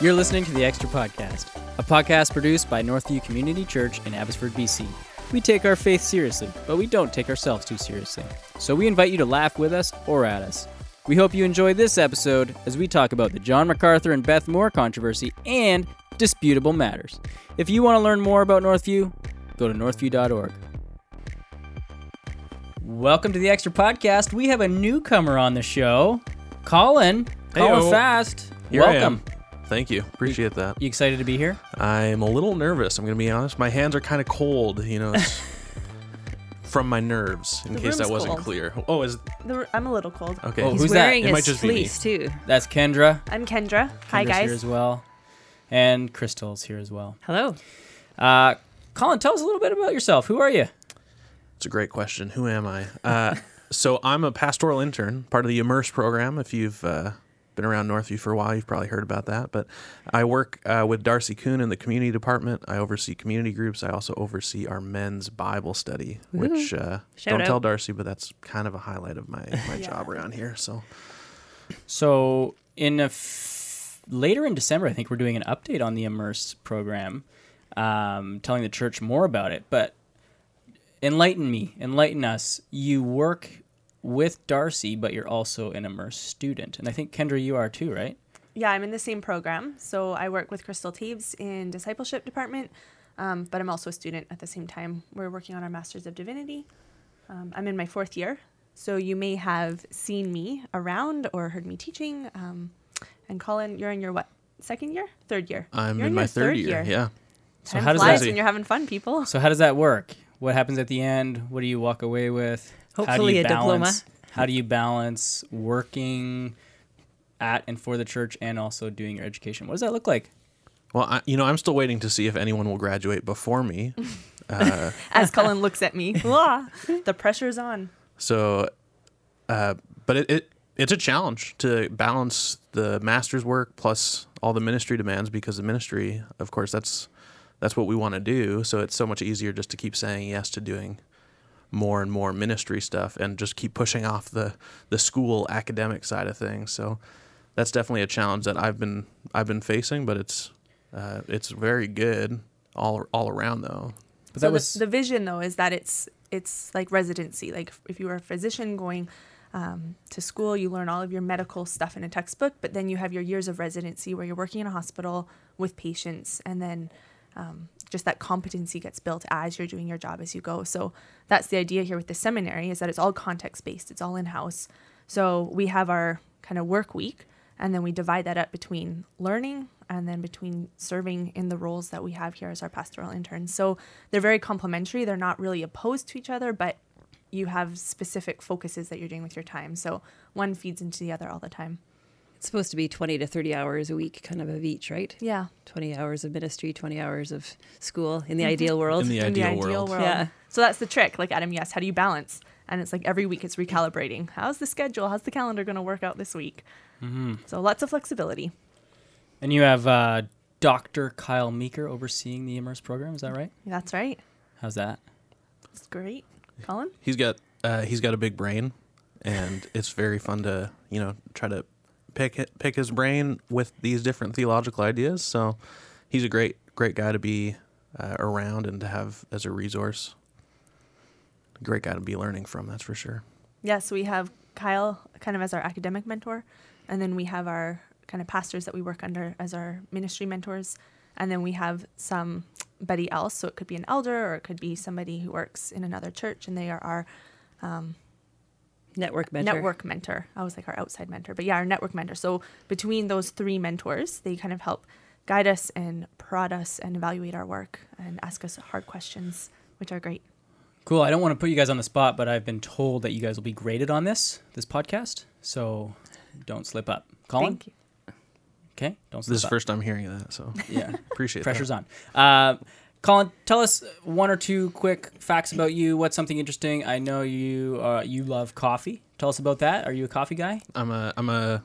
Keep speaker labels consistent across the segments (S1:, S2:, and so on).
S1: You're listening to the Extra Podcast, a podcast produced by Northview Community Church in Abbotsford, BC. We take our faith seriously, but we don't take ourselves too seriously. So we invite you to laugh with us or at us. We hope you enjoy this episode as we talk about the John MacArthur and Beth Moore controversy and disputable matters. If you want to learn more about Northview, go to northview.org. Welcome to the Extra Podcast. We have a newcomer on the show, Colin. Colin. Fast.
S2: Here I
S1: Welcome.
S2: Am. Thank you. Appreciate that.
S1: You excited to be here?
S2: I'm a little nervous. I'm going to be honest. My hands are kind of cold, you know, it's from my nerves, in
S3: The
S2: case that
S3: room's
S2: wasn't
S3: cold.
S2: clear. Oh, is
S3: The, I'm a little cold.
S2: okay.
S1: Oh,
S4: He's
S1: Who's that?
S4: wearing
S2: It might
S4: his
S2: just be me.
S4: fleece too.
S1: That's Kendra.
S3: I'm Kendra. Hi,
S1: Kendra's here
S3: guys.
S1: as well. And Crystal's here as well.
S4: Hello.
S1: Uh, Colin, tell us a little bit about yourself. Who are you?
S2: It's a great question. Who am I? Uh, so I'm a pastoral intern, part of the Immerse program. If you've uh, been around Northview for a while, you've probably heard about that. But I work uh, with Darcy Kuhn in the community department. I oversee community groups. I also oversee our men's Bible study, which uh, don't
S4: out.
S2: tell Darcy, but that's kind of a highlight of my, my job around here. So
S1: So, in a f- later in December, I think we're doing an update on the Immerse program, um, telling the church more about it. But enlighten me, enlighten us. You work with Darcy, but you're also an immersed student, and I think Kendra, you are too, right?
S3: Yeah, I'm in the same program. So I work with Crystal Teves in discipleship department, um, but I'm also a student at the same time. We're working on our Masters of Divinity. Um, I'm in my fourth year, so you may have seen me around or heard me teaching. Um, and Colin, you're in your what? Second year? Third year?
S2: I'm
S3: You're
S2: in my
S3: your
S2: third year. Yeah.
S1: So
S3: Time
S1: how does
S3: flies
S1: that?
S3: when you're having fun, people.
S1: So how does that work? What happens at the end? What do you walk away with? How do
S4: Hopefully
S1: you
S4: a diploma.
S1: balance, How do you balance working at and for the church and also doing your education? What does that look like?
S2: Well, I, you know, I'm still waiting to see if anyone will graduate before me. Uh,
S3: As Colin looks at me, Wah, the pressure's on.
S2: so, uh, but it, it it's a challenge to balance the master's work plus all the ministry demands because the ministry, of course, that's that's what we want to do. So it's so much easier just to keep saying yes to doing more and more ministry stuff and just keep pushing off the the school academic side of things. So that's definitely a challenge that I've been I've been facing, but it's uh, it's very good all all around though.
S1: But
S3: so
S1: that was
S3: the, the vision though is that it's it's like residency like if you were a physician going um, to school you learn all of your medical stuff in a textbook but then you have your years of residency where you're working in a hospital with patients and then um, just that competency gets built as you're doing your job as you go so that's the idea here with the seminary is that it's all context based it's all in-house so we have our kind of work week and then we divide that up between learning and then between serving in the roles that we have here as our pastoral interns. So they're very complementary. They're not really opposed to each other, but you have specific focuses that you're doing with your time. So one feeds into the other all the time.
S4: It's supposed to be 20 to 30 hours a week, kind of of each, right?
S3: Yeah.
S4: 20 hours of ministry, 20 hours of school in the ideal world.
S2: In the
S3: In the
S2: ideal
S3: ideal
S2: world.
S3: world.
S4: Yeah.
S3: So that's the trick. Like Adam, yes. How do you balance? And it's like every week it's recalibrating. How's the schedule? How's the calendar going to work out this week?
S1: Mm-hmm.
S3: So lots of flexibility.
S1: and you have uh, Dr. Kyle Meeker overseeing the Immerse program. Is that right?
S3: That's right.
S1: How's that?
S3: It's great. Colin?
S2: He's got uh, he's got a big brain, and it's very fun to you know try to pick pick his brain with these different theological ideas. So he's a great great guy to be uh, around and to have as a resource. Great guy to be learning from. That's for sure.
S3: Yeah, so we have Kyle kind of as our academic mentor, and then we have our kind of pastors that we work under as our ministry mentors, and then we have somebody else. So it could be an elder or it could be somebody who works in another church, and they are our
S4: Network mentor.
S3: network mentor. I was like our outside mentor, but yeah, our network mentor. So between those three mentors, they kind of help guide us and prod us and evaluate our work and ask us hard questions, which are great.
S1: Cool. I don't want to put you guys on the spot, but I've been told that you guys will be graded on this this podcast, so don't slip up. Colin,
S3: Thank you.
S1: okay, don't slip
S2: This is the
S1: up.
S2: first time hearing that, so
S1: Yeah,
S2: appreciate it.
S1: pressure's
S2: that.
S1: on. Uh, Colin, tell us one or two quick facts about you. What's something interesting? I know you uh, you love coffee. Tell us about that. Are you a coffee guy?
S2: I'm a I'm a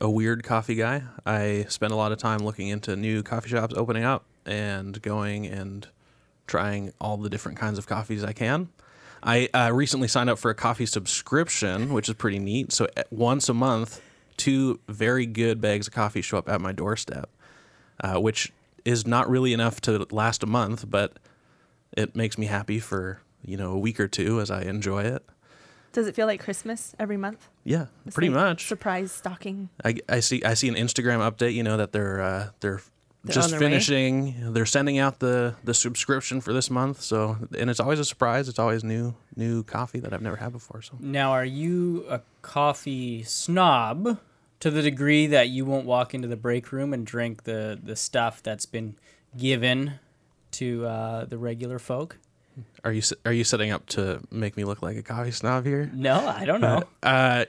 S2: a weird coffee guy. I spend a lot of time looking into new coffee shops opening up and going and trying all the different kinds of coffees I can. I uh, recently signed up for a coffee subscription, which is pretty neat. So once a month, two very good bags of coffee show up at my doorstep, uh, which is not really enough to last a month, but it makes me happy for you know a week or two as I enjoy it.
S3: Does it feel like Christmas every month?
S2: Yeah,
S3: It's
S2: pretty
S3: like
S2: much.
S3: Surprise stocking.
S2: I, I see I see an Instagram update, you know, that they're uh, they're,
S4: They're
S2: just
S4: on their way?
S2: finishing. They're sending out the the subscription for this month. So and it's always a surprise. It's always new new coffee that I've never had before. So
S1: Now, are you a coffee snob to the degree that you won't walk into the break room and drink the, the stuff that's been given to uh, the regular folk?
S2: are you are you setting up to make me look like a coffee snob here?
S1: No, I don't know.
S2: Uh,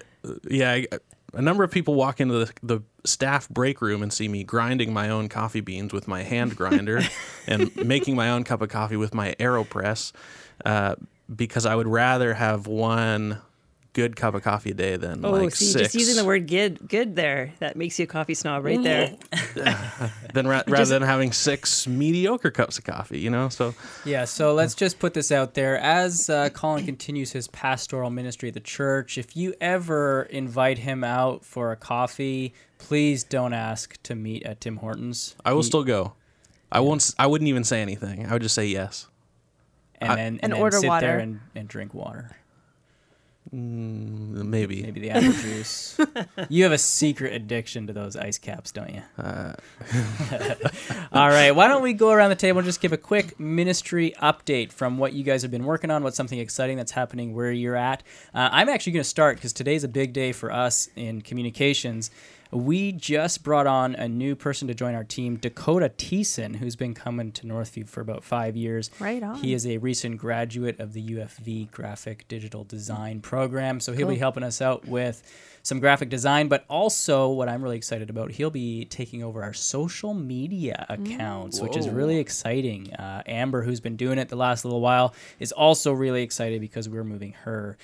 S2: yeah, I, a number of people walk into the, the staff break room and see me grinding my own coffee beans with my hand grinder and making my own cup of coffee with my AeroPress uh, because I would rather have one good cup of coffee a day than
S4: Oh,
S2: like
S4: see,
S2: six.
S4: just using the word good, good there, that makes you a coffee snob right there.
S2: than ra- rather than having six mediocre cups of coffee, you know. So
S1: Yeah, so let's just put this out there. As uh, Colin continues his pastoral ministry at the church, if you ever invite him out for a coffee, please don't ask to meet at Tim Hortons.
S2: I will
S1: He-
S2: still go. I won't. I wouldn't even say anything. I would just say yes.
S1: and
S2: I-
S1: then
S3: And
S1: and, then
S3: order
S1: sit
S3: water.
S1: there and, and drink water.
S2: Mm, maybe.
S1: Maybe the apple juice. You have a secret addiction to those ice caps, don't you?
S2: Uh,
S1: All right. Why don't we go around the table and just give a quick ministry update from what you guys have been working on, what's something exciting that's happening where you're at. Uh, I'm actually going to start because today's a big day for us in communications. We just brought on a new person to join our team, Dakota Teeson, who's been coming to Northview for about five years.
S3: Right on.
S1: He is a recent graduate of the UFV Graphic Digital Design program, so he'll be helping us out with some graphic design, but also what I'm really excited about, he'll be taking over our social media accounts, which is really exciting. Uh, Amber, who's been doing it the last little while, is also really excited because we're moving her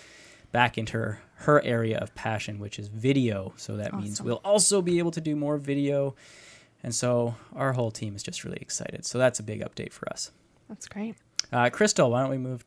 S1: back into her, her area of passion, which is video. So that means we'll also be able to do more video. And so our whole team is just really excited. So that's a big update for us.
S3: That's great.
S1: Uh, Crystal, why don't we move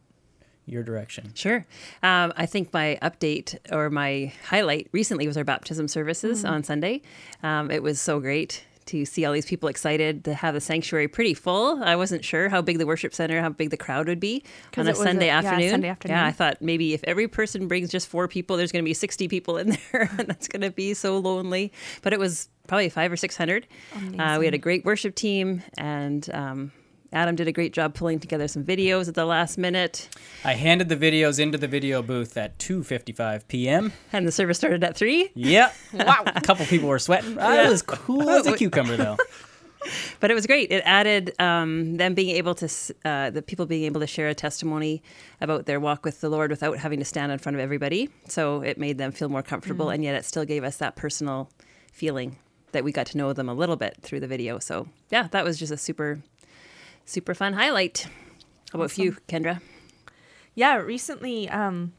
S1: your direction?
S4: Sure. Um, I think my update or my highlight recently was our baptism services on Sunday. Um, it was so great to see all these people excited to have the sanctuary pretty full. I wasn't sure how big the worship center, how big the crowd would be on a Sunday
S3: a- yeah,
S4: afternoon.
S3: Sunday afternoon.
S4: Yeah, I thought maybe if every person brings just four people, there's going to be 60 people in there, and that's going to be so lonely. But it was probably five or 600. Uh, we had a great worship team, and um, Adam did a great job pulling together some videos at the last minute.
S1: I handed the videos into the video booth at 2:55 p.m.
S4: And the service started at three.
S1: Yep. Wow. a couple people were sweating. I was cool as a cucumber, though.
S4: But it was great. It added um, them being able to, uh, the people being able to share a testimony about their walk with the Lord without having to stand in front of everybody. So it made them feel more comfortable, and yet it still gave us that personal feeling that we got to know them a little bit through the video. So yeah, that was just a super, super fun highlight. How about you, Kendra?
S3: Yeah, recently um,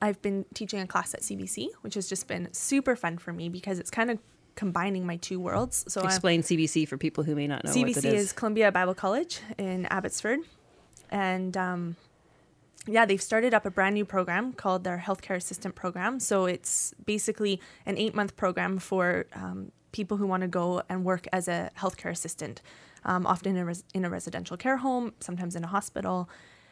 S3: I've been teaching a class at CBC, which has just been super fun for me because it's kind of combining my two worlds. So I'm,
S4: Explain CBC for people who may not know what
S3: CBC
S4: it
S3: is.
S4: is.
S3: Columbia Bible College in Abbotsford, and um, yeah, they've started up a brand new program called their Healthcare Assistant Program. So it's basically an eight-month program for um, people who want to go and work as a healthcare assistant, um, often in a, res- in a residential care home, sometimes in a hospital,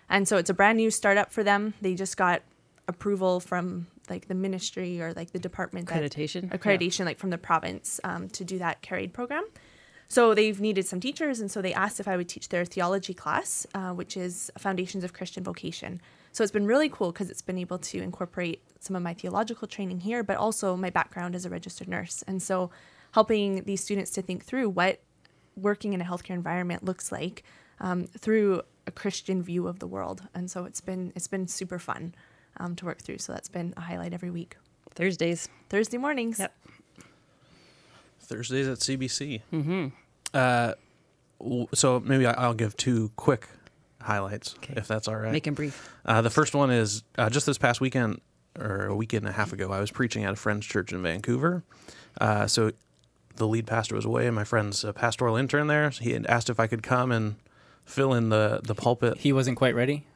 S3: and so it's a brand new startup for them. They just got approval from like the ministry or like the department that-
S4: Accreditation? Yeah.
S3: accreditation like from the province um, to do that carried program so they've needed some teachers and so they asked if i would teach their theology class uh, which is foundations of christian vocation so it's been really cool because it's been able to incorporate some of my theological training here but also my background as a registered nurse and so helping these students to think through what working in a healthcare environment looks like um, through a christian view of the world and so it's been it's been super fun um, to work through so that's been a highlight every week
S4: Thursdays.
S3: thursday mornings
S4: Yep.
S2: Thursdays at CBC. Mm-hmm. Uh, w- so maybe I- I'll give two quick highlights,
S4: Okay.
S2: if that's all right.
S4: Make them brief.
S2: Uh, the first one is uh, just this past weekend or a weekend and a half ago, I was preaching at a friend's church in Vancouver. Uh, so the lead pastor was away, and my friend's a pastoral intern there. So he had asked if I could come and fill in the, the pulpit.
S1: He wasn't quite ready.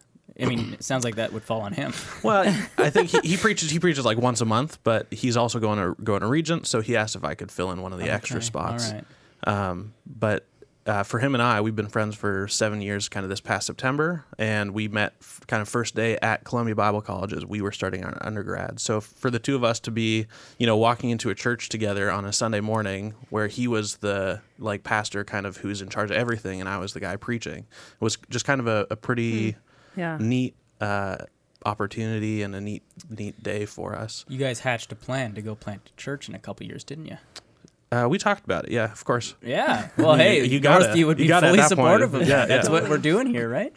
S1: I mean, it sounds like that would fall on him.
S2: Well, I think he, he preaches he preaches like once a month, but he's also going to going to Regent, so he asked if I could fill in one of the extra spots.
S1: All right.
S2: Um, but uh, for him and I, we've been friends for seven years, kind of this past September, and we met f- kind of first day at Columbia Bible College as we were starting our undergrad. So for the two of us to be, you know, walking into a church together on a Sunday morning where he was the like pastor, kind of who's in charge of everything, and I was the guy preaching, was just kind of a, a pretty
S4: Yeah.
S2: neat uh, opportunity and a neat neat day for us.
S1: You guys hatched a plan to go plant a church in a couple years, didn't you?
S2: Uh, we talked about it, yeah, of course.
S1: Yeah. Well, hey,
S2: You- you
S1: Northview would
S2: you
S1: be
S2: gotta
S1: fully
S2: that point.
S1: supportive of
S2: Yeah,
S1: that. That's
S2: yeah.
S1: what we're doing here, right?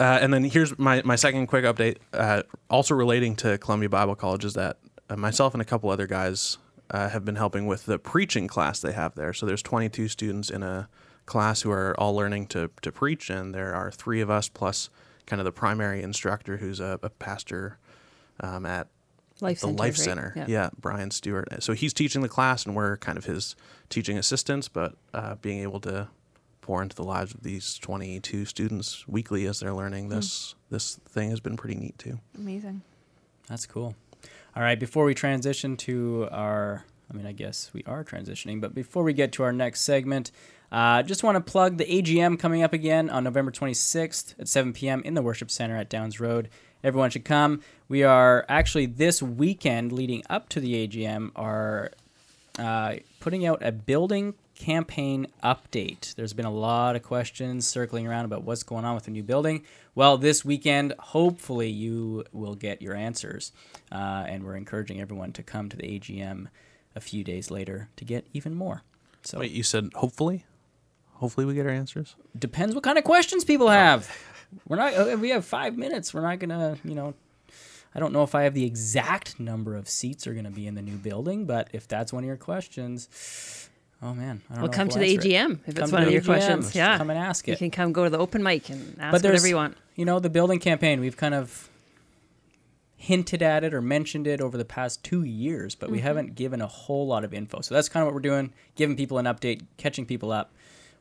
S2: Uh, and then here's my, my second quick update, uh, also relating to Columbia Bible College, is that uh, myself and a couple other guys uh, have been helping with the preaching class they have there. So there's 22 students in a class who are all learning to, to preach, and there are three of us plus kind of the primary instructor who's a, a pastor um, at
S4: Life
S2: the
S4: Center.
S2: Life
S4: right?
S2: Center.
S4: Yeah.
S2: Yeah. Brian Stewart. So he's teaching the class, and we're kind of his teaching assistants. But uh, being able to pour into the lives of these 22 students weekly as they're learning this this thing has been pretty neat too.
S3: Amazing.
S1: That's cool. All right, before we transition to our, I mean, I guess we are transitioning, but before we get to our next segment, uh, just want to plug the AGM coming up again on November 26th at 7 p.m. in the Worship Center at Downs Road. Everyone should come. We are actually this weekend leading up to the AGM are uh, putting out a building campaign update. There's been a lot of questions circling around about what's going on with the new building. Well, this weekend, hopefully, you will get your answers. Uh, and we're encouraging everyone to come to the AGM a few days later to get even more. So
S2: Wait, you said hopefully, hopefully we get our answers.
S1: depends what kind of questions people have. We're not. uh, We have five minutes. We're not gonna. You know, I don't know if I have the exact number of seats are gonna be in the new building, but if that's one of your questions, oh man, I don't
S4: Well, come to the
S1: answer it.
S4: AGM if
S1: Come
S4: it's one of your
S1: AGM.
S4: questions. Yeah.
S1: come and ask it.
S4: You can come go to the open mic and ask
S1: but
S4: whatever you want.
S1: you know, the building campaign. We've kind of hinted at it or mentioned it over the past two years, but we
S4: Mm-hmm.
S1: haven't given a whole lot of info. So that's kind of what we're doing: giving people an update, catching people up.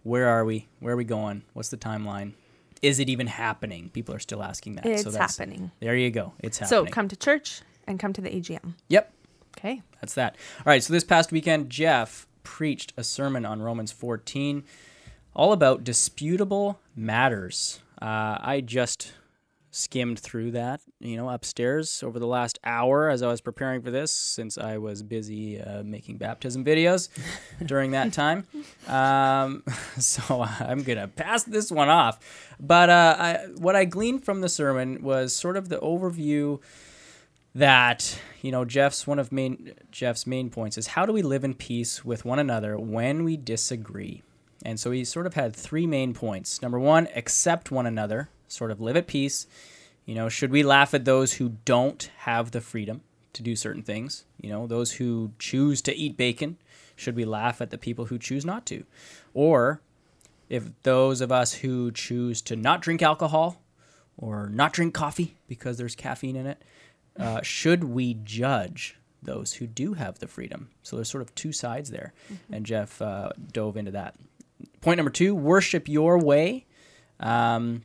S1: Where are we? Where are we going? What's the timeline? Is it even happening? People are still asking that.
S3: It's
S1: so that's,
S3: happening.
S1: There you go. It's happening.
S3: So come to church and come to the AGM.
S1: Yep,
S3: Okay.
S1: that's that. All right. So this past weekend, Jeff preached a sermon on Romans 14, all about disputable matters. Uh, I just skimmed through that, you know, upstairs over the last hour as I was preparing for this, since I was busy uh, making baptism videos during that time. Um, so I'm gonna pass this one off. But uh, I, what I gleaned from the sermon was sort of the overview that you know Jeff's one of main Jeff's main points is how do we live in peace with one another when we disagree. And so he sort of had three main points. Number one, accept one another, sort of live at peace. You know, should we laugh at those who don't have the freedom to do certain things? You know, those who choose to eat bacon, should we laugh at the people who choose not to? Or if those of us who choose to not drink alcohol or not drink coffee because there's caffeine in it, uh, should we judge those who do have the freedom? So there's sort of two sides there, and Jeff uh, dove into that. Point number two: worship your way. Um,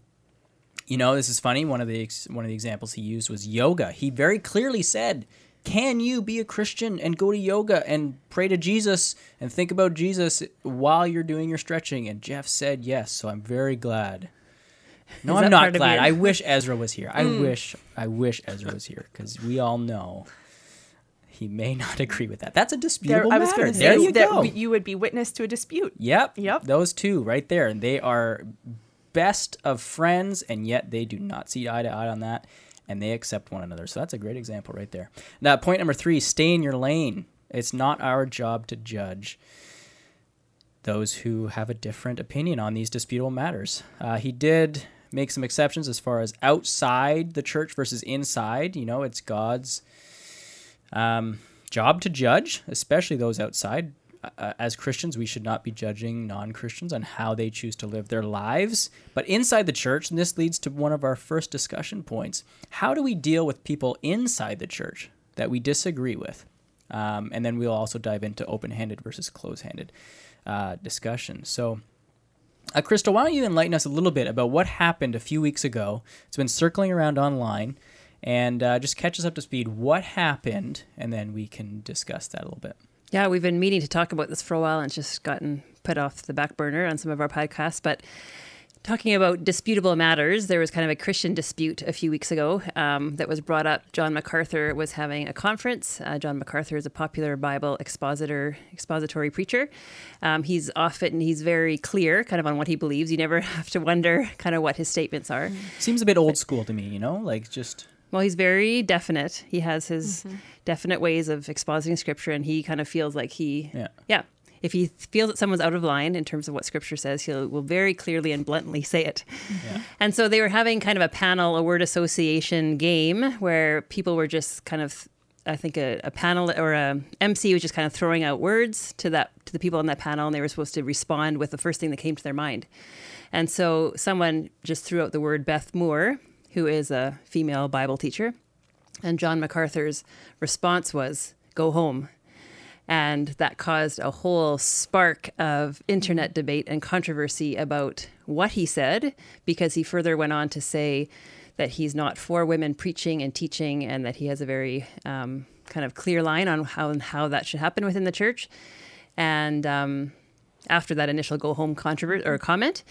S1: you know, this is funny. One of the ex- one of the examples he used was yoga. He very clearly said, "Can you be a Christian and go to yoga and pray to Jesus and think about Jesus while you're doing your stretching?" And Jeff said yes. So I'm very glad. No, I'm not glad. I wish Ezra was here. I hmm. wish I wish Ezra was here because we all know he may not agree with that. That's a
S3: There,
S1: disputable
S3: I was
S1: matter.
S3: going to
S1: there
S3: say
S1: you
S3: that
S1: go.
S3: you would be witness to a dispute.
S1: Yep.
S3: Yep.
S1: Those two right there. And they are best of friends, and yet they do not see eye to eye on that, and they accept one another. So that's a great example right there. Now, point number three stay in your lane. It's not our job to judge those who have a different opinion on these disputable matters. Uh, he did make some exceptions as far as outside the church versus inside. You know, it's God's um, job to judge, especially those outside. Uh, as Christians, we should not be judging non Christians on how they choose to live their lives. But inside the church, and this leads to one of our first discussion points how do we deal with people inside the church that we disagree with? Um, and then we'll also dive into open handed versus close handed uh, discussion. So, uh, Crystal, why don't you enlighten us a little bit about what happened a few weeks ago? It's been circling around online, and uh, just catch us up to speed. What happened, and then we can discuss that a little bit.
S4: Yeah, we've been meaning to talk about this for a while and just gotten put off the back burner on some of our podcasts. But talking about disputable matters, there was kind of a Christian dispute a few weeks ago um, that was brought up. John MacArthur was having a conference. Uh, John MacArthur is a popular Bible expositor, expository preacher. Um, he's often he's very clear, kind of on what he believes. You never have to wonder kind of what his statements are.
S1: Seems a bit old school to me, you know, like just
S4: Well, he's very definite. He has his mm-hmm. definite ways of expositing scripture, and he kind of feels like he,
S1: Yeah.
S4: If he feels that someone's out of line in terms of what scripture says, he will very clearly and bluntly say it.
S1: Yeah.
S4: And so they were having kind of a panel, a word association game where people were just kind of, I think, a, a panel or a MC was just kind of throwing out words to that to the people on that panel, and they were supposed to respond with the first thing that came to their mind. And so someone just threw out the word Beth Moore, who is a female Bible teacher, and John MacArthur's response was, "Go home." And that caused a whole spark of internet debate and controversy about what he said, because he further went on to say that he's not for women preaching and teaching, and that he has a very um, kind of clear line on how how that should happen within the church. And um, after that initial go home controversy or comment,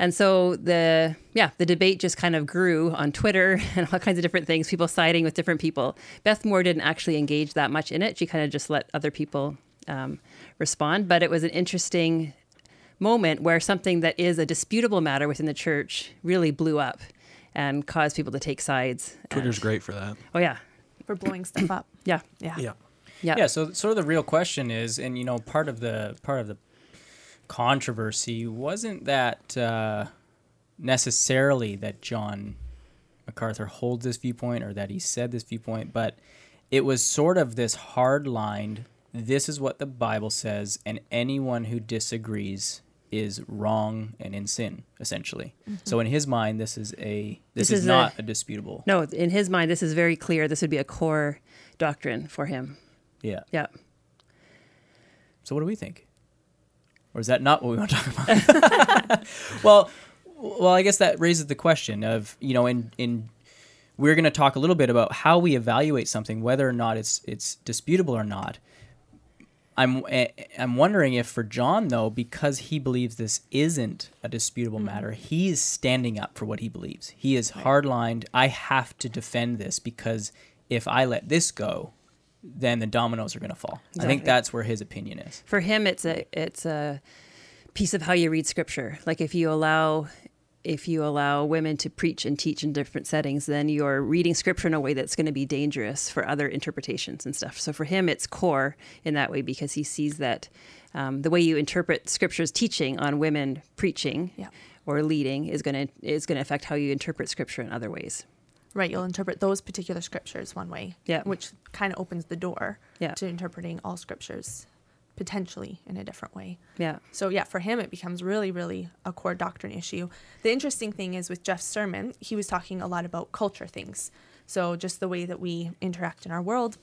S4: and so the yeah the debate just kind of grew on Twitter and all kinds of different things. People siding with different people. Beth Moore didn't actually engage that much in it. She kind of just let other people um, respond. But it was an interesting moment where something that is a disputable matter within the church really blew up and caused people to take sides.
S2: Twitter's
S4: And-
S2: great for that.
S4: Oh yeah,
S3: for blowing stuff up.
S4: yeah,
S3: Yeah.
S2: Yeah.
S4: yeah.
S1: yeah so sort of the real question is and you know part of the part of the controversy wasn't that uh, necessarily that john macarthur holds this viewpoint or that he said this viewpoint but it was sort of this hard lined this is what the bible says and anyone who disagrees is wrong and in sin essentially so in his mind this is a this,
S4: This
S1: is,
S4: is a-
S1: not a, disputable
S4: No, in his mind, this is very clear. This would be a core doctrine for him.
S1: yeah
S4: Yeah.
S1: So what do we think? Or is that not what we want to talk about? well, well, I guess that raises the question of you know, in in we're going to talk a little bit about how we evaluate something, whether or not it's it's disputable or not. I'm eh, I'm wondering if for John though, because he believes this isn't a disputable matter, he is standing up for what he believes. He is hardlined. I have to defend this because if I let this go, then the dominoes are going to fall. I think that's where his opinion is.
S4: For him, it's a it's a piece of how you read scripture. Like if you allow if you allow women to preach and teach in different settings, then you're reading scripture in a way that's going to be dangerous for other interpretations and stuff. So for him, it's core in that way because he sees that um, the way you interpret scripture's teaching on women preaching
S3: Yeah.
S4: or leading is going to is going to affect how you interpret scripture in other ways.
S3: Right. You'll interpret those particular scriptures one way.
S4: Yeah.
S3: Which kind of opens the door
S4: Yeah.
S3: to interpreting all scriptures potentially in a different way.
S4: Yeah.
S3: So yeah, for him it becomes really, really a core doctrine issue. The interesting thing is with Jeff's sermon, he was talking a lot about culture things. So just the way that we interact in our world,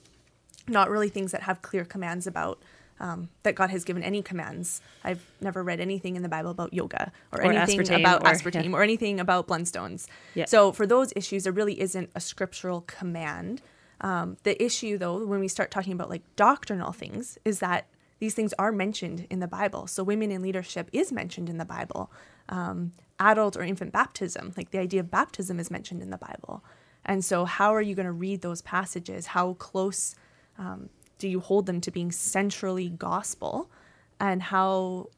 S3: not really things that have clear commands about um, that God has given any commands. I've never read anything in the Bible about yoga or,
S4: Or
S3: anything
S4: aspartame
S3: about
S4: or-
S3: aspartame
S4: yeah.
S3: or anything about Blundstones.
S4: Yeah.
S3: So for those issues, there really isn't a scriptural command. Um, the issue, though, when we start talking about like doctrinal things, is that these things are mentioned in the Bible. So women in leadership is mentioned in the Bible. Um, adult or infant baptism, like the idea of baptism, is mentioned in the Bible. And so, how are you going to read those passages? How close um, do you hold them to being centrally gospel? And how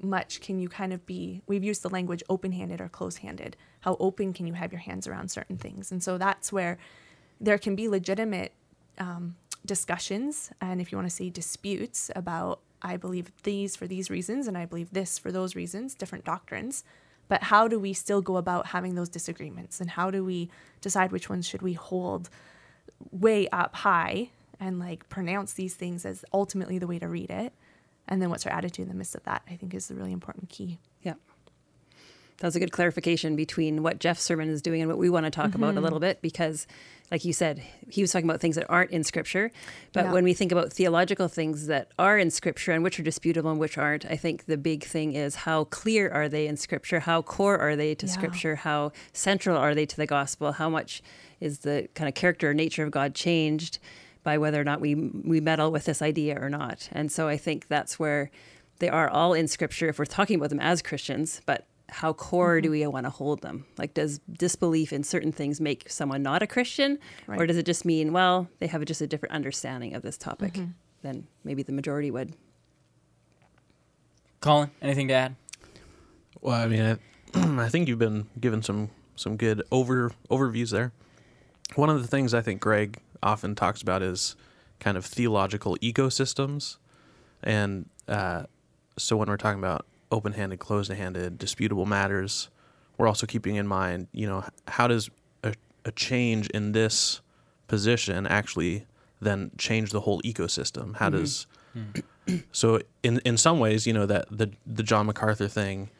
S3: much can you kind of be we've used the language open-handed or close-handed. How open can you have your hands around certain things? And so that's where there can be legitimate um, discussions. And if you want to say disputes about i believe these for these reasons and i believe this for those reasons different doctrines. But how do we still go about having those disagreements? And how do we decide which ones should we hold way up high and like pronounce these things as ultimately the way to read it and then what's our attitude in the midst of that i think is the really important key
S4: Yeah. That was a good clarification between what Jeff's sermon is doing and what we want to talk about
S3: Mm-hmm.
S4: a little bit because, like you said, he was talking about things that aren't in scripture. But
S3: Yeah.
S4: when we think about theological things that are in scripture and which are disputable and which aren't, I think the big thing is how clear are they in scripture? How core are they to
S3: Yeah.
S4: scripture? How central are they to the gospel? How much is the kind of character or nature of God changed? By whether or not we we meddle with this idea or not. And so I think that's where they are all in Scripture if we're talking about them as Christians, but how core
S3: Mm-hmm.
S4: do we want to hold them? Like, does disbelief in certain things make someone not a Christian, or does it just mean well they have just a different understanding of this topic
S3: Mm-hmm.
S4: than maybe the majority would?
S1: Colin, anything to add?
S2: Well, I mean, I, I think you've been given some some good over overviews there. One of the things I think Greg often talks about is kind of theological ecosystems, and uh, so when we're talking about open-handed, closed-handed, disputable matters, we're also keeping in mind, you know, how does a, a change in this position actually then change the whole ecosystem? How does so in in some ways, you know that the the John MacArthur thing,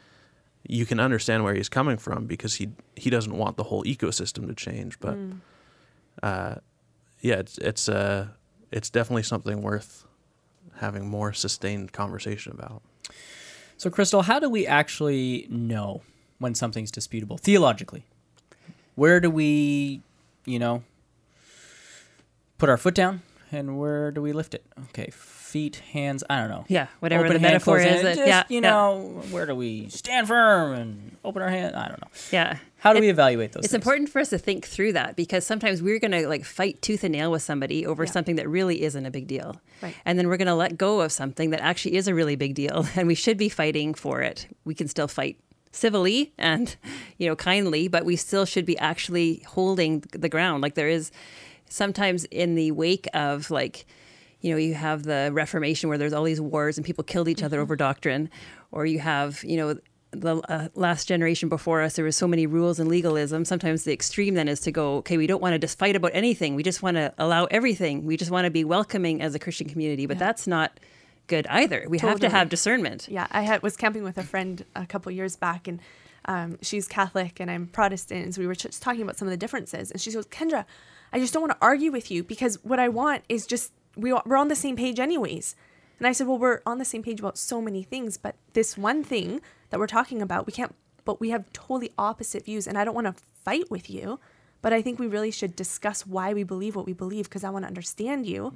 S2: you can understand where he's coming from because he he doesn't want the whole ecosystem to change. But uh, yeah, it's it's uh it's definitely something worth having more sustained conversation about.
S1: So, Crystal, how do we actually know when something's disputable theologically? Where do we, you know, put our foot down, and where do we lift it? Okay, feet, hands. I don't know.
S4: Yeah, whatever
S1: Open
S4: the
S1: hand,
S4: metaphor is.
S1: hand,
S4: that-
S1: just,
S4: yeah,
S1: you
S4: yeah,
S1: know, where do we stand firm and open our hand? I don't know.
S4: yeah.
S1: How do
S4: It-
S1: we evaluate those?
S4: It's
S1: things?
S4: important for us to think through that because sometimes we're going to like fight tooth and nail with somebody over
S3: Yeah.
S4: something that really isn't a big deal.
S3: Right.
S4: And then we're going to let go of something that actually is a really big deal and we should be fighting for it. We can still fight civilly and you know kindly, but we still should be actually holding the ground. Like there is sometimes in the wake of like you know, you have the Reformation where there's all these wars and people killed each other over doctrine, or you have, you know, the uh, last generation before us, there was so many rules and legalism. Sometimes the extreme then is to go, okay, we don't want to just fight about anything. We just want to allow everything. We just want to be welcoming as a Christian community, but that's not good either. We have to have discernment.
S3: Yeah, I had was camping with a friend a couple years back, and um, she's Catholic and I'm Protestant, and so we were just talking about some of the differences. And she goes, "Kendra, I just don't want to argue with you because what I want is just we we're on the same page anyways." And I said, "Well, we're on the same page about so many things, but this one thing that we're talking about, we can't. But we have totally opposite views, and I don't want to fight with you." But I think we really should discuss why we believe what we believe because I want to understand you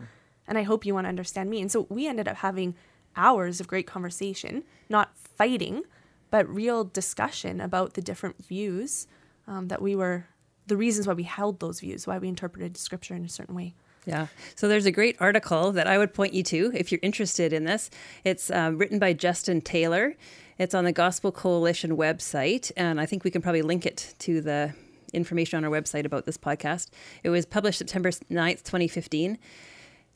S3: and I hope you want to understand me. And so we ended up having hours of great conversation, not fighting, but real discussion about the different views um, that we were, the reasons why we held those views, why we interpreted scripture in a certain way.
S4: Yeah. So there's a great article that I would point you to if you're interested in this. It's uh, written by Justin Taylor. It's on the Gospel Coalition website, and I think we can probably link it to the information on our website about this podcast. It was published September 9th, 2015.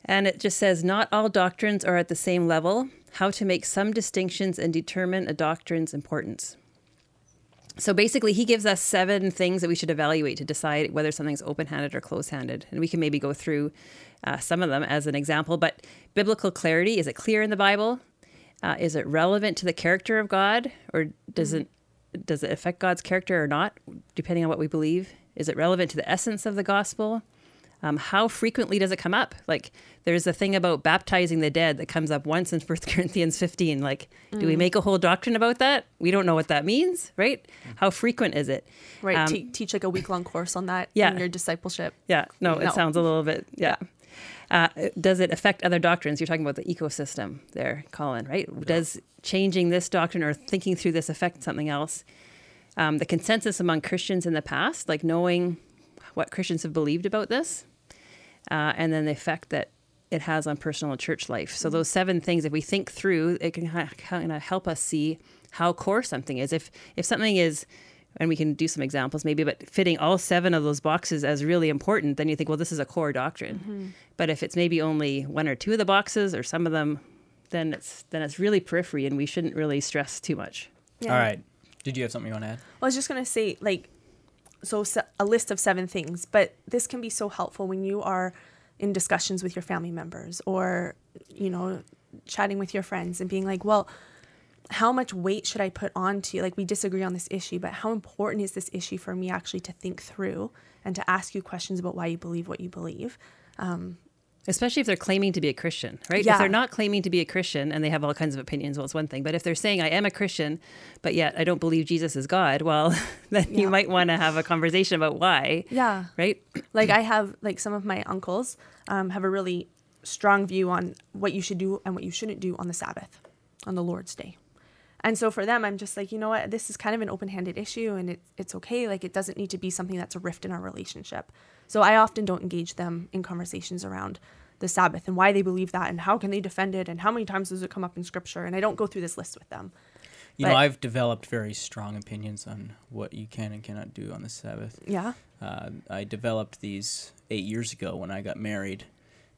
S4: And it just says, not all doctrines are at the same level, how to make some distinctions and determine a doctrine's importance. So basically, he gives us seven things that we should evaluate to decide whether something's open handed or close handed. And we can maybe go through uh, some of them as an example. But biblical clarity is it clear in the Bible? Uh, is it relevant to the character of God? Or does it, does it affect God's character or not, depending on what we believe? Is it relevant to the essence of the gospel? Um, how frequently does it come up? Like, there's a thing about baptizing the dead that comes up once in 1 Corinthians 15. Like, do we make a whole doctrine about that? We don't know what that means, right? How frequent is it?
S3: Right.
S4: Um,
S3: te- teach like a week long course on that
S4: Yeah.
S3: in your discipleship.
S4: Yeah, no, it
S3: No.
S4: sounds a little bit, yeah. Uh, does it affect other doctrines? You're talking about the ecosystem there, Colin, right? Does changing this doctrine or thinking through this affect something else? Um, the consensus among Christians in the past, like knowing what Christians have believed about this, uh, and then the effect that it has on personal and church life. So those seven things, if we think through, it can kind of help us see how core something is. If if something is, and we can do some examples maybe, but fitting all seven of those boxes as really important, then you think, well, this is a core doctrine. But if it's maybe only one or two of the boxes or some of them, then it's then it's really periphery, and we shouldn't really stress too much.
S3: Yeah.
S1: All right. Did you have something you want to add?
S3: Well, I was just going to say, like, so a list of seven things, but this can be so helpful when you are in discussions with your family members or, you know, chatting with your friends and being like, well, how much weight should I put on onto, like, we disagree on this issue, but how important is this issue for me actually to think through and to ask you questions about why you believe what you believe? Um,
S4: Especially if they're claiming to be a Christian, right? If they're not claiming to be a Christian and they have all kinds of opinions, well, it's one thing. But if they're saying, I am a Christian, but yet I don't believe Jesus is God, well, then
S3: Yeah.
S4: you might want to have a conversation about why,
S3: Yeah.
S4: right?
S3: like I have like some of my uncles um, have a really strong view on what you should do and what you shouldn't do on the Sabbath, on the Lord's Day. And so for them, I'm just like, you know what, this is kind of an open-handed issue, and it, it's okay. Like it doesn't need to be something that's a rift in our relationship. So I often don't engage them in conversations around the Sabbath and why they believe that and how can they defend it and how many times does it come up in Scripture. And I don't go through this list with them.
S1: You know, I've developed very strong opinions on what you can and cannot do on the Sabbath.
S3: Yeah.
S1: Uh, I developed these eight years ago when I got married,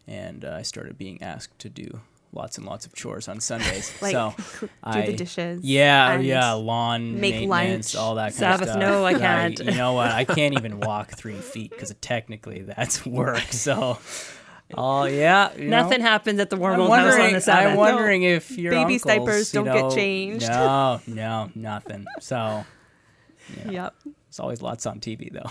S1: and uh, I started being asked to do lots and lots of chores on Sundays.
S3: Like
S1: so
S3: do
S1: I,
S3: the dishes.
S1: Yeah, yeah, lawn
S3: make
S1: maintenance,
S3: lunch.
S1: all that kind
S4: Sabbath,
S1: of stuff.
S4: no, I can't.
S1: you know what? I can't even walk three feet because technically that's work. So, oh yeah, you know.
S4: Nothing happens at the old house on the Sabbath.
S1: I'm wondering if your
S3: Baby
S1: uncles,
S3: diapers don't get
S1: know-
S3: changed.
S1: No, no, nothing. So yeah.
S3: Yep.
S1: there's always lots on TV though.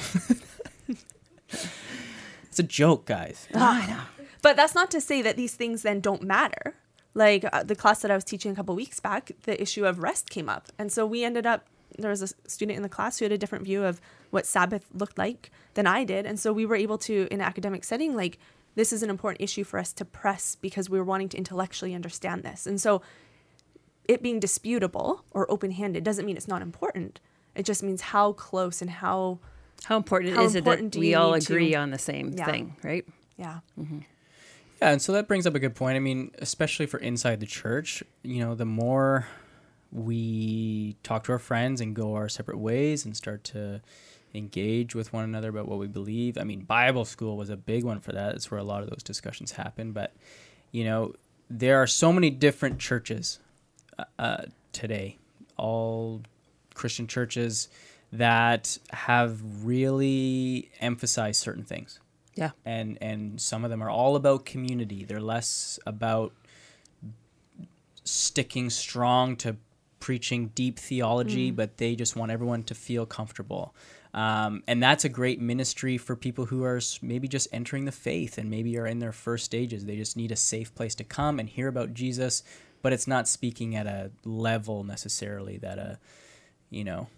S1: it's a joke, guys.
S3: Ah, But that's not to say that these things then don't matter. Like uh, the class that I was teaching a couple weeks back, the issue of rest came up. And so we ended up, there was a student in the class who had a different view of what Sabbath looked like than I did. And so we were able to, in an academic setting, like, this is an important issue for us to press because we were wanting to intellectually understand this. And so it being disputable or open handed doesn't mean it's not important. It just means how close and how,
S4: How important
S3: How
S4: is it that we all
S3: need to-
S4: agree on the same
S3: Yeah.
S4: thing, right?
S3: yeah.
S1: Yeah, and so that brings up a good point. I mean, especially for inside the church, you know, the more we talk to our friends and go our separate ways and start to engage with one another about what we believe. I mean, Bible school was a big one for that. It's where a lot of those discussions happen. But, you know, there are so many different churches uh, uh, today, all Christian churches that have really emphasized certain things
S4: Yeah.
S1: and and some of them are all about community. They're less about sticking strong to preaching deep theology, but they just want everyone to feel comfortable. Um, and that's a great ministry for people who are maybe just entering the faith and maybe are in their first stages. They just need a safe place to come and hear about Jesus, but it's not speaking at a level necessarily that a, you know,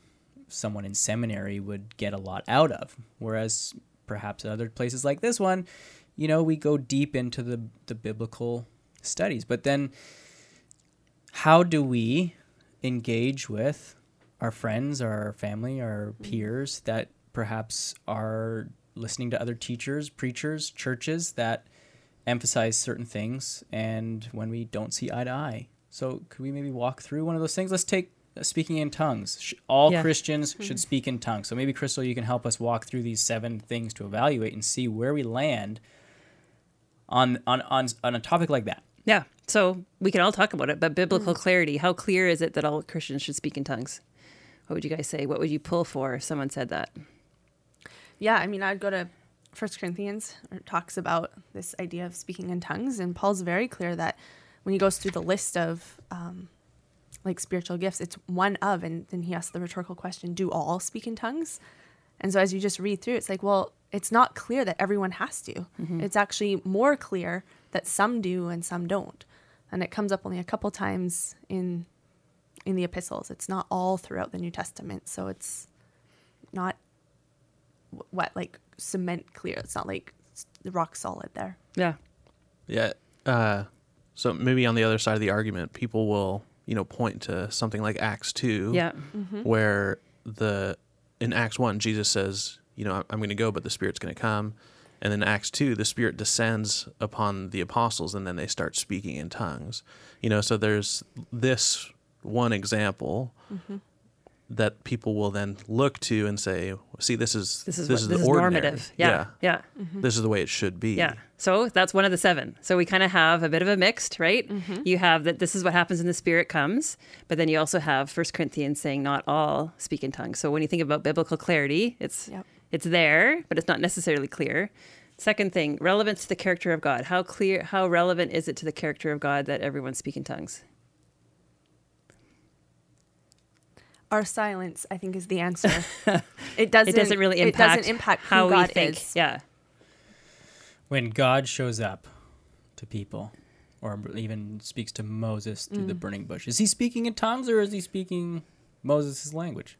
S1: someone in seminary would get a lot out of. Whereas perhaps other places like this one, you know, we go deep into the, the biblical studies. But then how do we engage with our friends, our family, our mm-hmm. peers that perhaps are listening to other teachers, preachers, churches that emphasize certain things and when we don't see eye to eye? So, could we maybe walk through one of those things? Let's take Uh, speaking in tongues. All
S4: Yeah.
S1: Christians should mm-hmm. speak in tongues. So, maybe, Crystal, you can help us walk through these seven things to evaluate and see where we land on, on, on, on a topic like that.
S4: Yeah. So we can all talk about it, but biblical mm. clarity, how clear is it that all Christians should speak in tongues? What would you guys say? What would you pull for if someone said that?
S3: Yeah, I mean, I'd go to First Corinthians, where it talks about this idea of speaking in tongues, and Paul's very clear that when he goes through the list of um, like spiritual gifts, it's one of, and then he asks the rhetorical question, "Do all speak in tongues?" And so as you just read through, it's like, well, it's not clear that everyone has to. It's actually more clear that some do and some don't, and it comes up only a couple times in in the epistles. It's not all throughout the New Testament, so it's not what like cement clear. It's not like s- rock solid there.
S4: Yeah.
S2: Yeah. Uh, so maybe on the other side of the argument, people will, you know, point to something like Acts 2,
S4: Yeah. Mm-hmm.
S2: where the in Acts 1, Jesus says, you know, I'm going to go, but the Spirit's going to come. And then Acts 2, the Spirit descends upon the apostles and then they start speaking in tongues. You know, so there's this one example mm-hmm. That people will then look to and say, see, this is
S4: This is
S2: this
S4: what,
S2: is
S4: this
S2: the
S4: is normative. Yeah. Yeah. Mm-hmm.
S2: This is the way it should be.
S4: Yeah. So that's one of the seven. So we kind of have a bit of a mixed, right? Mm-hmm. You have that this is what happens when the Spirit comes, but then you also have First Corinthians saying not all speak in tongues. So when you think about biblical clarity, it's
S3: Yep.
S4: it's there, but it's not necessarily clear. Second thing, relevance to the character of God. How clear, how relevant is it to the character of God that everyone speak in tongues?
S3: Our silence, I think, is the answer. it doesn't.
S4: It doesn't really
S3: It
S4: impact,
S3: doesn't impact who
S4: how
S3: God
S4: we think.
S3: is.
S4: Yeah.
S1: When God shows up, to people, or even speaks to Moses through
S3: Mm.
S1: the burning bush. Is he speaking in tongues or is he speaking Moses' language?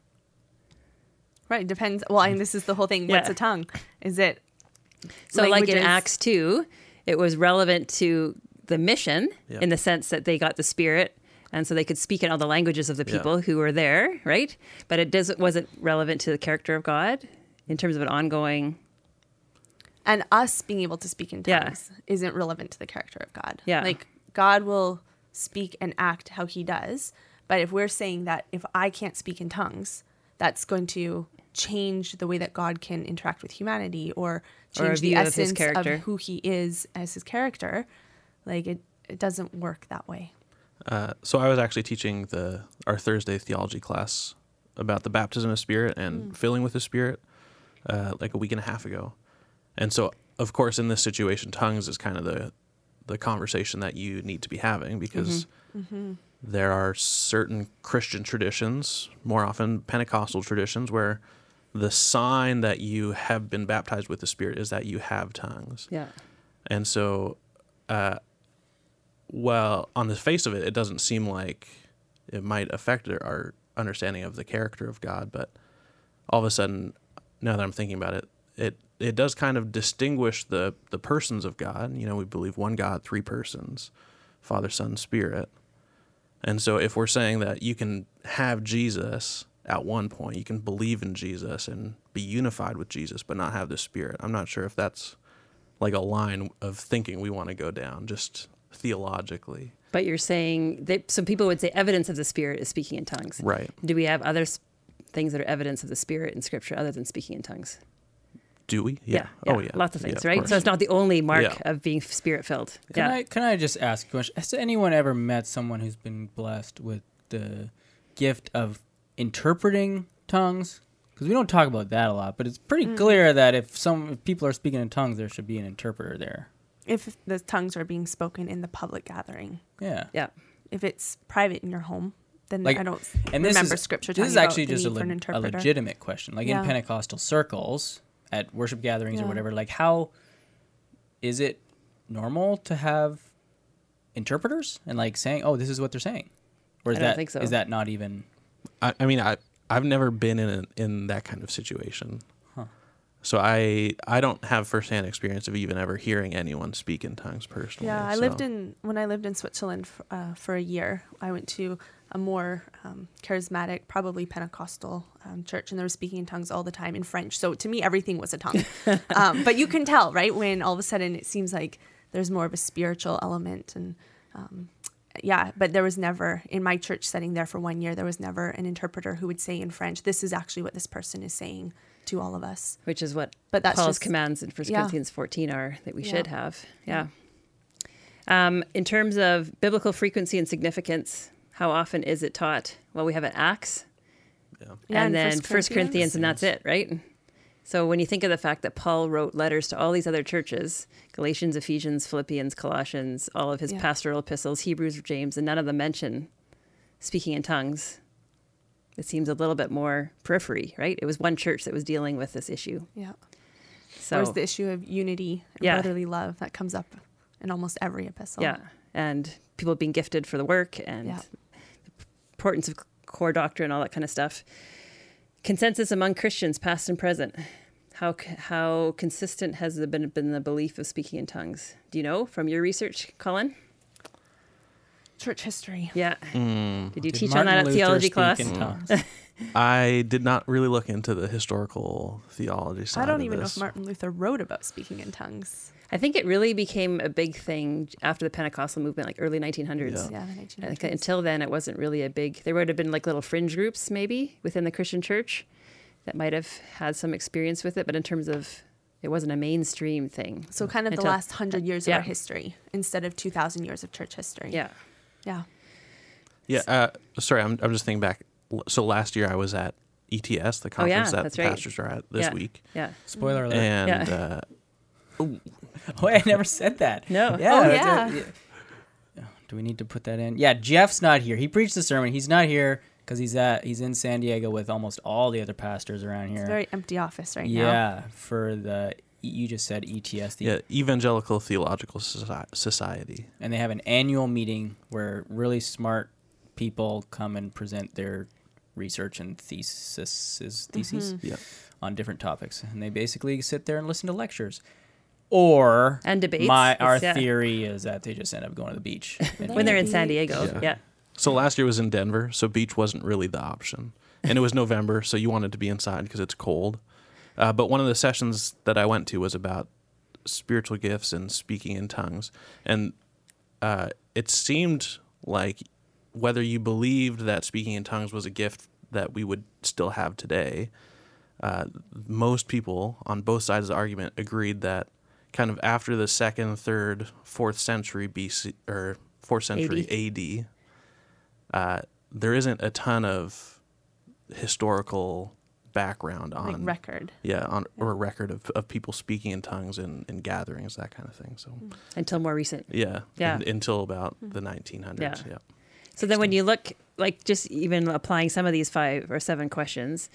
S3: Right. Depends. Well, I and this is the whole thing. What's a tongue? Is it
S4: So, like in Acts 2, it was relevant to the mission
S2: Yeah.
S4: in the sense that they got the Spirit. And so they could speak in all the languages of the
S2: Yeah.
S4: people who were there, right? But it doesn't wasn't relevant to the character of God in terms of an ongoing.
S3: and us being able to speak in
S4: Yeah.
S3: tongues isn't relevant to the character of God.
S4: Yeah.
S3: Like God will speak and act how he does, but if we're saying that if I can't speak in tongues, that's going to change the way that God can interact with humanity or
S4: Or
S3: change the
S4: view of his
S3: essence of, who he is as his character, like it it doesn't work that way.
S2: Uh, so I was actually teaching the our Thursday theology class about the baptism of Spirit and filling with the Spirit uh, like a week and a half ago, and so of course in this situation, tongues is kind of the the conversation that you need to be having because there are certain Christian traditions, more often Pentecostal traditions, where the sign that you have been baptized with the Spirit is that you have tongues.
S4: Yeah.
S2: And so, uh, well, on the face of it, it doesn't seem like it might affect our- understanding of the character of God. But all of a sudden, now that I'm thinking about it, it it does kind of distinguish the the persons of God. You know, we believe one God, three persons, Father, Son, Spirit. And so, if we're saying that you can have Jesus at one point, you can believe in Jesus and be unified with Jesus, but not have the Spirit, I'm not sure if that's like a line of thinking we want to go down, just theologically.
S4: But you're saying that some people would say evidence of the Spirit is speaking in tongues.
S2: Right.
S4: Do we have other s- things that are evidence of the Spirit in Scripture other than speaking in tongues?
S2: Do we?
S4: Yeah.
S2: Oh, yeah.
S4: Lots of
S2: Yeah,
S4: things, right?
S2: course.
S4: So it's not the only mark
S2: Yeah.
S4: of being Spirit filled.
S1: Can
S4: Yeah.
S1: I can I just ask a question? Has anyone ever met someone who's been blessed with the gift of interpreting tongues? Because we don't talk about that a lot, but it's pretty
S3: Mm.
S1: clear that if some if people are speaking in tongues, there should be an interpreter there.
S3: If the tongues are being spoken in the public gathering,
S1: Yeah.
S4: yeah.
S3: if it's private in your home, then
S1: Like,
S3: I don't
S1: And this
S3: remember
S1: is
S3: scripture.
S1: This is
S3: talking
S1: actually
S3: about the
S1: just a,
S3: need for an
S1: le- a legitimate question. Like
S3: Yeah.
S1: in Pentecostal circles, at worship gatherings or whatever, like how is it normal to have interpreters and like saying, "Oh, this is what they're saying," or is
S4: I don't
S1: that
S4: think so.
S1: is that not even?
S2: I, I mean, I I've never been in a, in that kind of situation, so I I don't have firsthand experience of even ever hearing anyone speak in tongues personally.
S3: Yeah, I lived in when I lived in Switzerland f- uh, for a year. I went to a more um, charismatic, probably Pentecostal um, church, and they were speaking in tongues all the time in French. So to me, everything was a tongue. um, but you can tell, right, when all of a sudden it seems like there's more of a spiritual element, and um, yeah. But there was never in my church setting there for one year. There was never an interpreter who would say in French, "This is actually what this person is saying to all of us."
S4: Which is what
S3: But that's
S4: Paul's
S3: just-
S4: commands in 1
S3: yeah.
S4: Corinthians 14 are that we
S3: Yeah.
S4: should have. Yeah. Um, in terms of biblical frequency and significance, how often is it taught? Well, we have an Acts
S3: Yeah,
S4: and
S3: in
S4: then First Corinthians, and that's it, right? So when you think of the fact that Paul wrote letters to all these other churches, Galatians, Ephesians, Philippians, Colossians, all of his
S3: Yeah.
S4: pastoral epistles, Hebrews, James, and none of them mention speaking in tongues, it seems a little bit more periphery, right? It was one church that was dealing with this issue.
S3: Yeah.
S4: So
S3: There's the issue of unity and
S4: Yeah.
S3: brotherly love that comes up in almost every epistle.
S4: Yeah, and people being gifted for the work and
S3: Yeah.
S4: the importance of core doctrine, all that kind of stuff. Consensus among Christians, past and present. How how consistent has it been been the belief of speaking in tongues? Do you know from your research, Colin?
S3: Church history.
S4: Yeah.
S2: Mm.
S4: Did you
S1: Did
S4: teach on that
S1: Martin
S4: at
S1: Luther
S4: theology class?
S1: in?
S2: I did not really look into the historical theology side.
S3: I don't
S2: of
S3: even know if Martin Luther wrote about speaking in tongues.
S4: I think it really became a big thing after the Pentecostal movement, like early 1900s.
S2: Yeah.
S3: Yeah, the 1900s.
S4: think until then, it wasn't really a big. There would have been like little fringe groups, maybe within the Christian church, that might have had some experience with it. But in terms of, it wasn't a mainstream thing.
S3: so kind of the last hundred years
S4: Yeah.
S3: of our history instead of 2,000 years of church history.
S4: Yeah,
S3: Yeah.
S2: Yeah. Uh, sorry, I'm I'm just thinking back. So last year I was at ETS, the
S4: Oh, yeah,
S2: conference that
S4: that's
S2: the
S4: right.
S2: pastors are at this
S4: Yeah.
S2: week,
S4: yeah.
S1: Spoiler alert.
S2: and
S4: Yeah.
S2: uh,
S1: oh, I never said that.
S4: No.
S1: Yeah.
S3: Oh,
S1: that's
S3: yeah.
S1: it. Yeah. Do we need to put that in? Yeah, Jeff's not here. He preached the sermon. He's not here because he's at he's in San Diego with almost all the other pastors around here.
S3: It's a very empty office right now.
S1: yeah, for the you just said ETS, the
S2: Yeah, Evangelical Theological Society.
S1: and they have an annual meeting where really smart people come and present their research and theses mm-hmm. theses
S2: Yeah.
S1: on different topics, and they basically sit there and listen to lectures. Or
S4: And debates.
S1: My our
S4: It's- yeah.
S1: theory is that they just end up going to the beach
S4: when they're in San Diego.
S2: Yeah.
S4: Yeah.
S2: So last year was in Denver, so beach wasn't really the option, and it was November, so you wanted to be inside because it's cold. Uh, but one of the sessions that I went to was about spiritual gifts and speaking in tongues, and uh, it seemed like whether you believed that speaking in tongues was a gift that we would still have today, uh, most people on both sides of the argument agreed that kind of after the second, third, fourth century BC or fourth century AD, uh, there isn't a ton of historical background on
S3: like record.
S2: yeah on or a record of, of people speaking in tongues and, in gatherings that kind of thing so mm.
S4: Until more recent.
S2: yeah
S4: Yeah.
S2: un- until about mm. the 1900s
S4: Yeah.
S2: yeah
S4: So then when you look, like just even applying some of these five or seven questions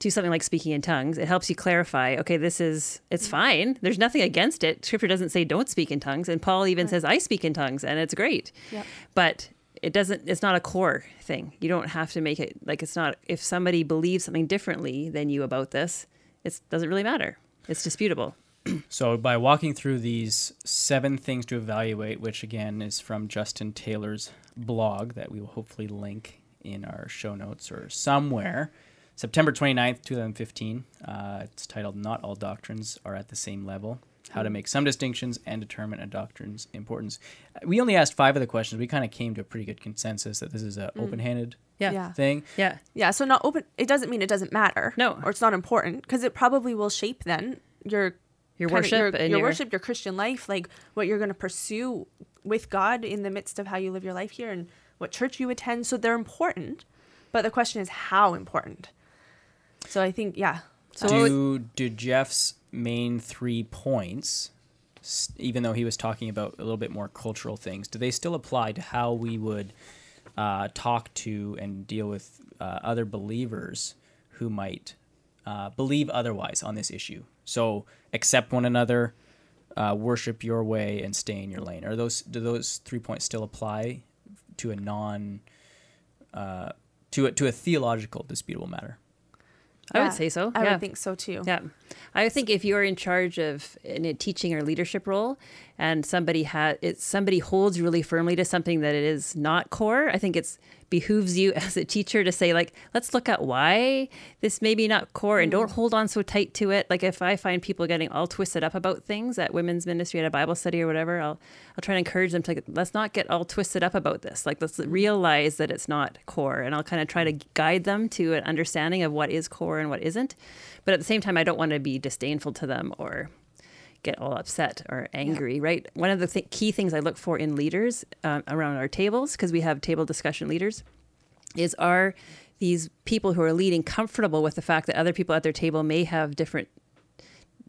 S4: to something like speaking in tongues, it helps you clarify, okay, this is, it's mm. fine. There's nothing against it. Scripture doesn't say don't speak in tongues. And Paul even says, I speak in tongues and it's great.
S3: Yep.
S4: But it doesn't, it's not a core thing. You don't have to make it like it's not, if somebody believes something differently than you about this, it doesn't really matter. It's disputable.
S1: So, by walking through these seven things to evaluate, which again is from Justin Taylor's blog that we will hopefully link in our show notes or somewhere, September 29th, 2015. Uh, it's titled Not All Doctrines Are at the Same Level How to Make Some Distinctions and Determine a Doctrine's Importance. We only asked five of the questions. We kind of came to a pretty good consensus that this is an mm. open handed
S4: Yeah.
S3: Yeah.
S1: thing.
S4: Yeah.
S3: Yeah, so not open. It doesn't mean it doesn't matter.
S4: No.
S3: or it's not important because it probably will shape then your
S4: Your worship
S3: your,
S4: and
S3: your
S4: your-
S3: worship, your Christian life, like what you're going to pursue with God in the midst of how you live your life here and what church you attend. So they're important, but the question is how important. So I think yeah.
S4: So what would-
S1: do do Jeff's main three points, even though he was talking about a little bit more cultural things, do they still apply to how we would uh, talk to and deal with uh, other believers who might uh, believe otherwise on this issue? So accept one another, uh, worship your way, and stay in your lane. Are those do those three points still apply to a non uh, to a, to a theological disputable matter?
S4: I
S3: Yeah,
S4: would say so.
S3: I
S4: yeah.
S3: would think so too.
S4: Yeah. I think if you're in charge of in a teaching or leadership role and somebody has it somebody holds really firmly to something that it is not core, I think it's behooves you as a teacher to say like let's look at why this may be not core and don't mm. hold on so tight to it. Like if I find people getting all twisted up about things at women's ministry at a Bible study or whatever, I'll I'll try to encourage them to like, let's not get all twisted up about this. Like let's realize that it's not core and I'll kind of try to guide them to an understanding of what is core and what isn't. But at the same time I don't want to be disdainful to them or get all upset or angry, right? One of the th- key things I look for in leaders um, around our tables, because we have table discussion leaders, is are these people who are leading comfortable with the fact that other people at their table may have different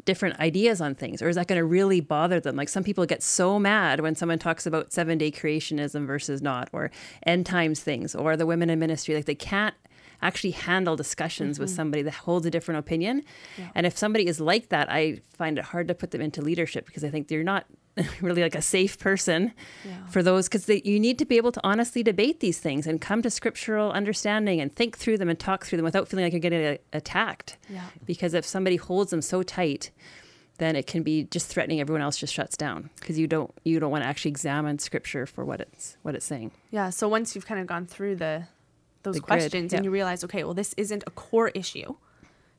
S4: different ideas on things or is that going to really bother them like some people get so mad when someone talks about seven day creationism versus not or end times things or the women in ministry like they can't actually handle discussions with mm-hmm. somebody that holds a different opinion and if somebody is like that i find it hard to put them into leadership because i think they're not really like a safe person
S3: Yeah.
S4: for those because you need to be able to honestly debate these things and come to scriptural understanding and think through them and talk through them without feeling like you're getting a- attacked
S3: Yeah.
S4: because if somebody holds them so tight then it can be just threatening everyone else just shuts down because you don't you don't want to actually examine scripture for what it's what it's saying
S3: Yeah. So once you've kind of gone through the those questions
S4: yeah.
S3: and you realize, okay, well, this isn't a core issue,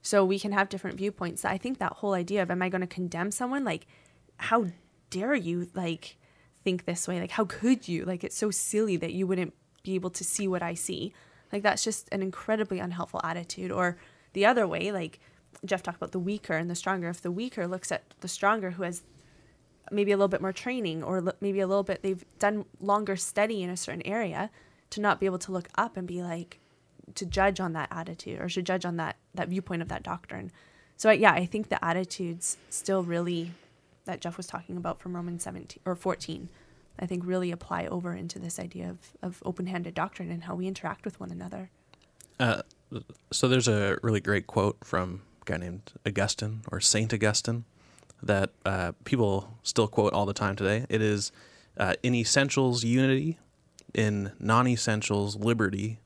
S3: so we can have different viewpoints. I think that whole idea of am I going to condemn someone? Like, how dare you like think this way? Like, how could you? Like, it's so silly that you wouldn't be able to see what I see. Like, that's just an incredibly unhelpful attitude. Or the other way, like Jeff talked about the weaker and the stronger. If the weaker looks at the stronger who has maybe a little bit more training or maybe a little bit they've done longer study in a certain area to not be able to look up and be like to judge on that attitude or to judge on that that viewpoint of that doctrine so yeah i think the attitudes still really that jeff was talking about from romans 17 or 14 i think really apply over into this idea of, of open-handed doctrine and how we interact with one another
S2: Uh, so there's a really great quote from a guy named Augustine or Saint Augustine, that uh, people still quote all the time today. It is uh, in essentials unity, in non-essentials liberty,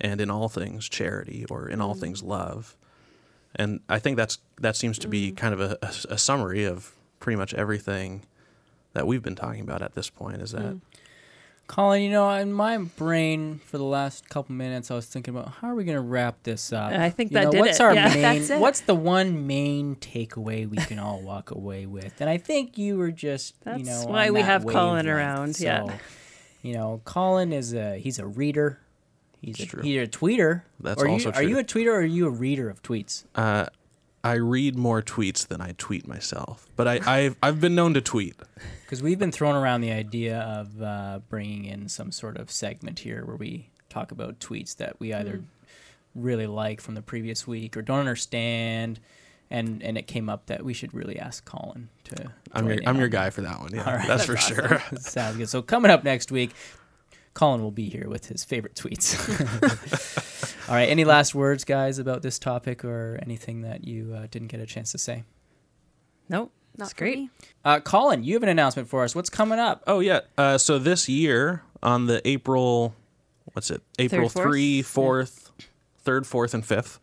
S2: and in all things charity, or in all mm. things love. And I think that's that seems to be mm. kind of a, a, a summary of pretty much everything that we've been talking about at this point. Is that mm.
S1: Colin, you know, in my brain for the last couple minutes, I was thinking about how are we going to wrap this up.
S4: I think
S1: You
S4: that
S1: know,
S4: did
S1: what's
S4: it.
S1: our
S4: Yeah.
S1: main?
S3: That's it.
S1: What's the one main takeaway we can all walk away with? And I think you were just, you
S4: That's
S1: know,
S4: why
S1: on
S4: we
S1: that
S4: have Colin
S1: wavelength.
S4: around, yeah.
S1: You know, Colin is a he's a reader. He's a,
S2: true.
S1: he's a tweeter.
S2: That's
S1: Are you-
S2: also
S1: Are you a tweeter or are you a reader of tweets?
S2: uh, I read more tweets than I tweet myself, but I, I've I've been known to tweet.
S1: Because we've been throwing around the idea of uh, bringing in some sort of segment here where we talk about tweets that we either really like from the previous week or don't understand, and and it came up that we should really ask Colin to.
S2: I'm your I'm
S1: on
S2: your guy for that one. Yeah,
S1: All right,
S2: that's, for
S1: awesome.
S2: sure.
S1: Sounds good. So coming up next week, Colin will be here with his favorite tweets. All right. Any last words, guys, about this topic or anything that you uh, didn't get a chance to say?
S4: Nope.
S3: Not
S4: That's great.
S1: Uh, Colin, you have an announcement for us. What's coming up?
S2: Oh yeah. Uh, so this year on the April, what's it? April
S4: fourth?
S2: three, fourth, third, fourth, and fifth,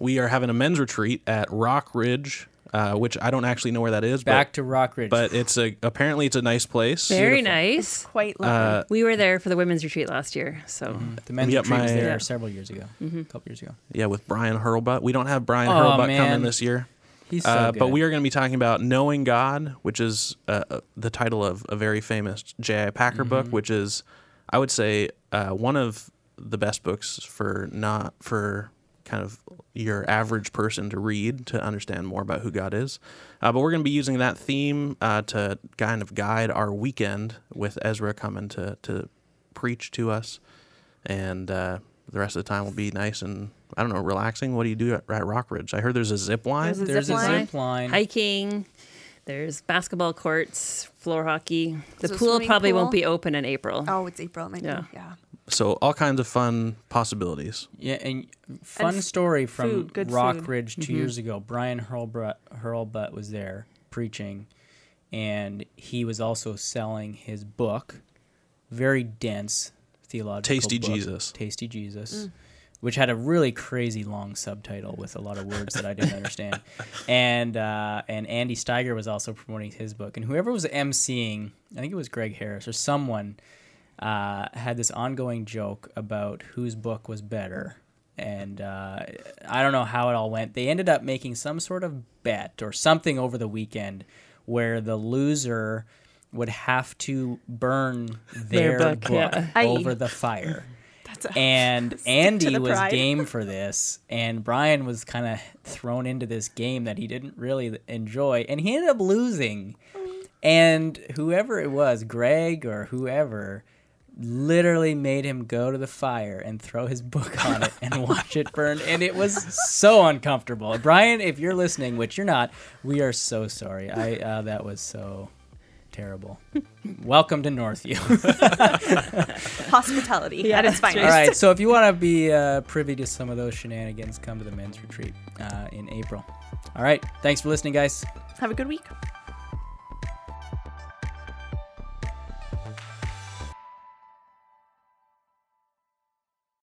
S2: we are having a men's retreat at Rock Ridge, uh, which I don't actually know where that is.
S1: Back
S2: but,
S1: to Rock Ridge.
S2: but it's a apparently it's a nice place.
S4: Very
S1: Beautiful.
S4: nice.
S3: Quite lovely.
S2: Uh,
S4: We were there for the women's retreat last year, so
S1: Mm-hmm. the men's
S2: Yep,
S1: retreat was there
S4: Yeah.
S1: several years ago, a couple years ago.
S2: yeah, with Brian Hurlbutt. We don't have Brian
S1: Oh,
S2: Hurlbutt
S1: man.
S2: coming this year.
S1: He's so
S2: Uh,
S1: good.
S2: but we are going to be talking about Knowing God, which is uh, uh, the title of a very famous J.I. Packer book,
S1: Mm-hmm.
S2: which is, I would say, uh, one of the best books for not for kind of your average person to read to understand more about who God is. Uh, but we're going to be using that theme uh, to kind of guide our weekend with Ezra coming to to preach to us, and uh, the rest of the time will be nice and I don't know relaxing. What do you do at, at Rock Ridge? I heard there's a zip line.
S3: There's a
S1: There's
S3: zip
S1: a
S3: line.
S1: zip line.
S4: hiking. There's basketball courts, floor hockey. The
S3: So
S4: pool probably
S3: pool?
S4: won't be open in April.
S3: oh, it's April. It might
S4: Yeah.
S3: be. Yeah.
S2: So all kinds of fun possibilities.
S1: Yeah, and fun
S3: f-
S1: story from
S3: food, good
S1: Rock
S3: food.
S1: Ridge 2 years ago. Brian Hurlbutt, Hurlbutt was there preaching, and he was also selling his book, very dense theological
S2: Tasty
S1: book,
S2: Jesus.
S1: Tasty Jesus, which had a really crazy long subtitle with a lot of words that I didn't understand. And uh, and Andy Steiger was also promoting his book, and whoever was emceeing, I think it was Greg Harris or someone, uh, had this ongoing joke about whose book was better. And uh, I don't know how it all went. They ended up making some sort of bet or something over the weekend where the loser would have to burn their,
S4: Their
S1: book,
S4: book, yeah.
S3: Aye.
S1: over the fire.
S3: That's a,
S1: And Andy was
S3: pride.
S1: game for this, and Brian was kind of thrown into this game that he didn't really enjoy, and he ended up losing. And whoever it was, Greg or whoever, literally made him go to the fire and throw his book on it and watch it burn. And it was so uncomfortable. Brian, if you're listening, which you're not, we are so sorry. I uh, that was so terrible. Welcome to Northview.
S3: hospitality
S4: Yeah,
S3: at its
S4: that's
S3: finest.
S1: All right, so if you want to be uh, privy to some of those shenanigans, come to the men's retreat uh, in April. All right, thanks for listening, guys.
S3: Have a good week.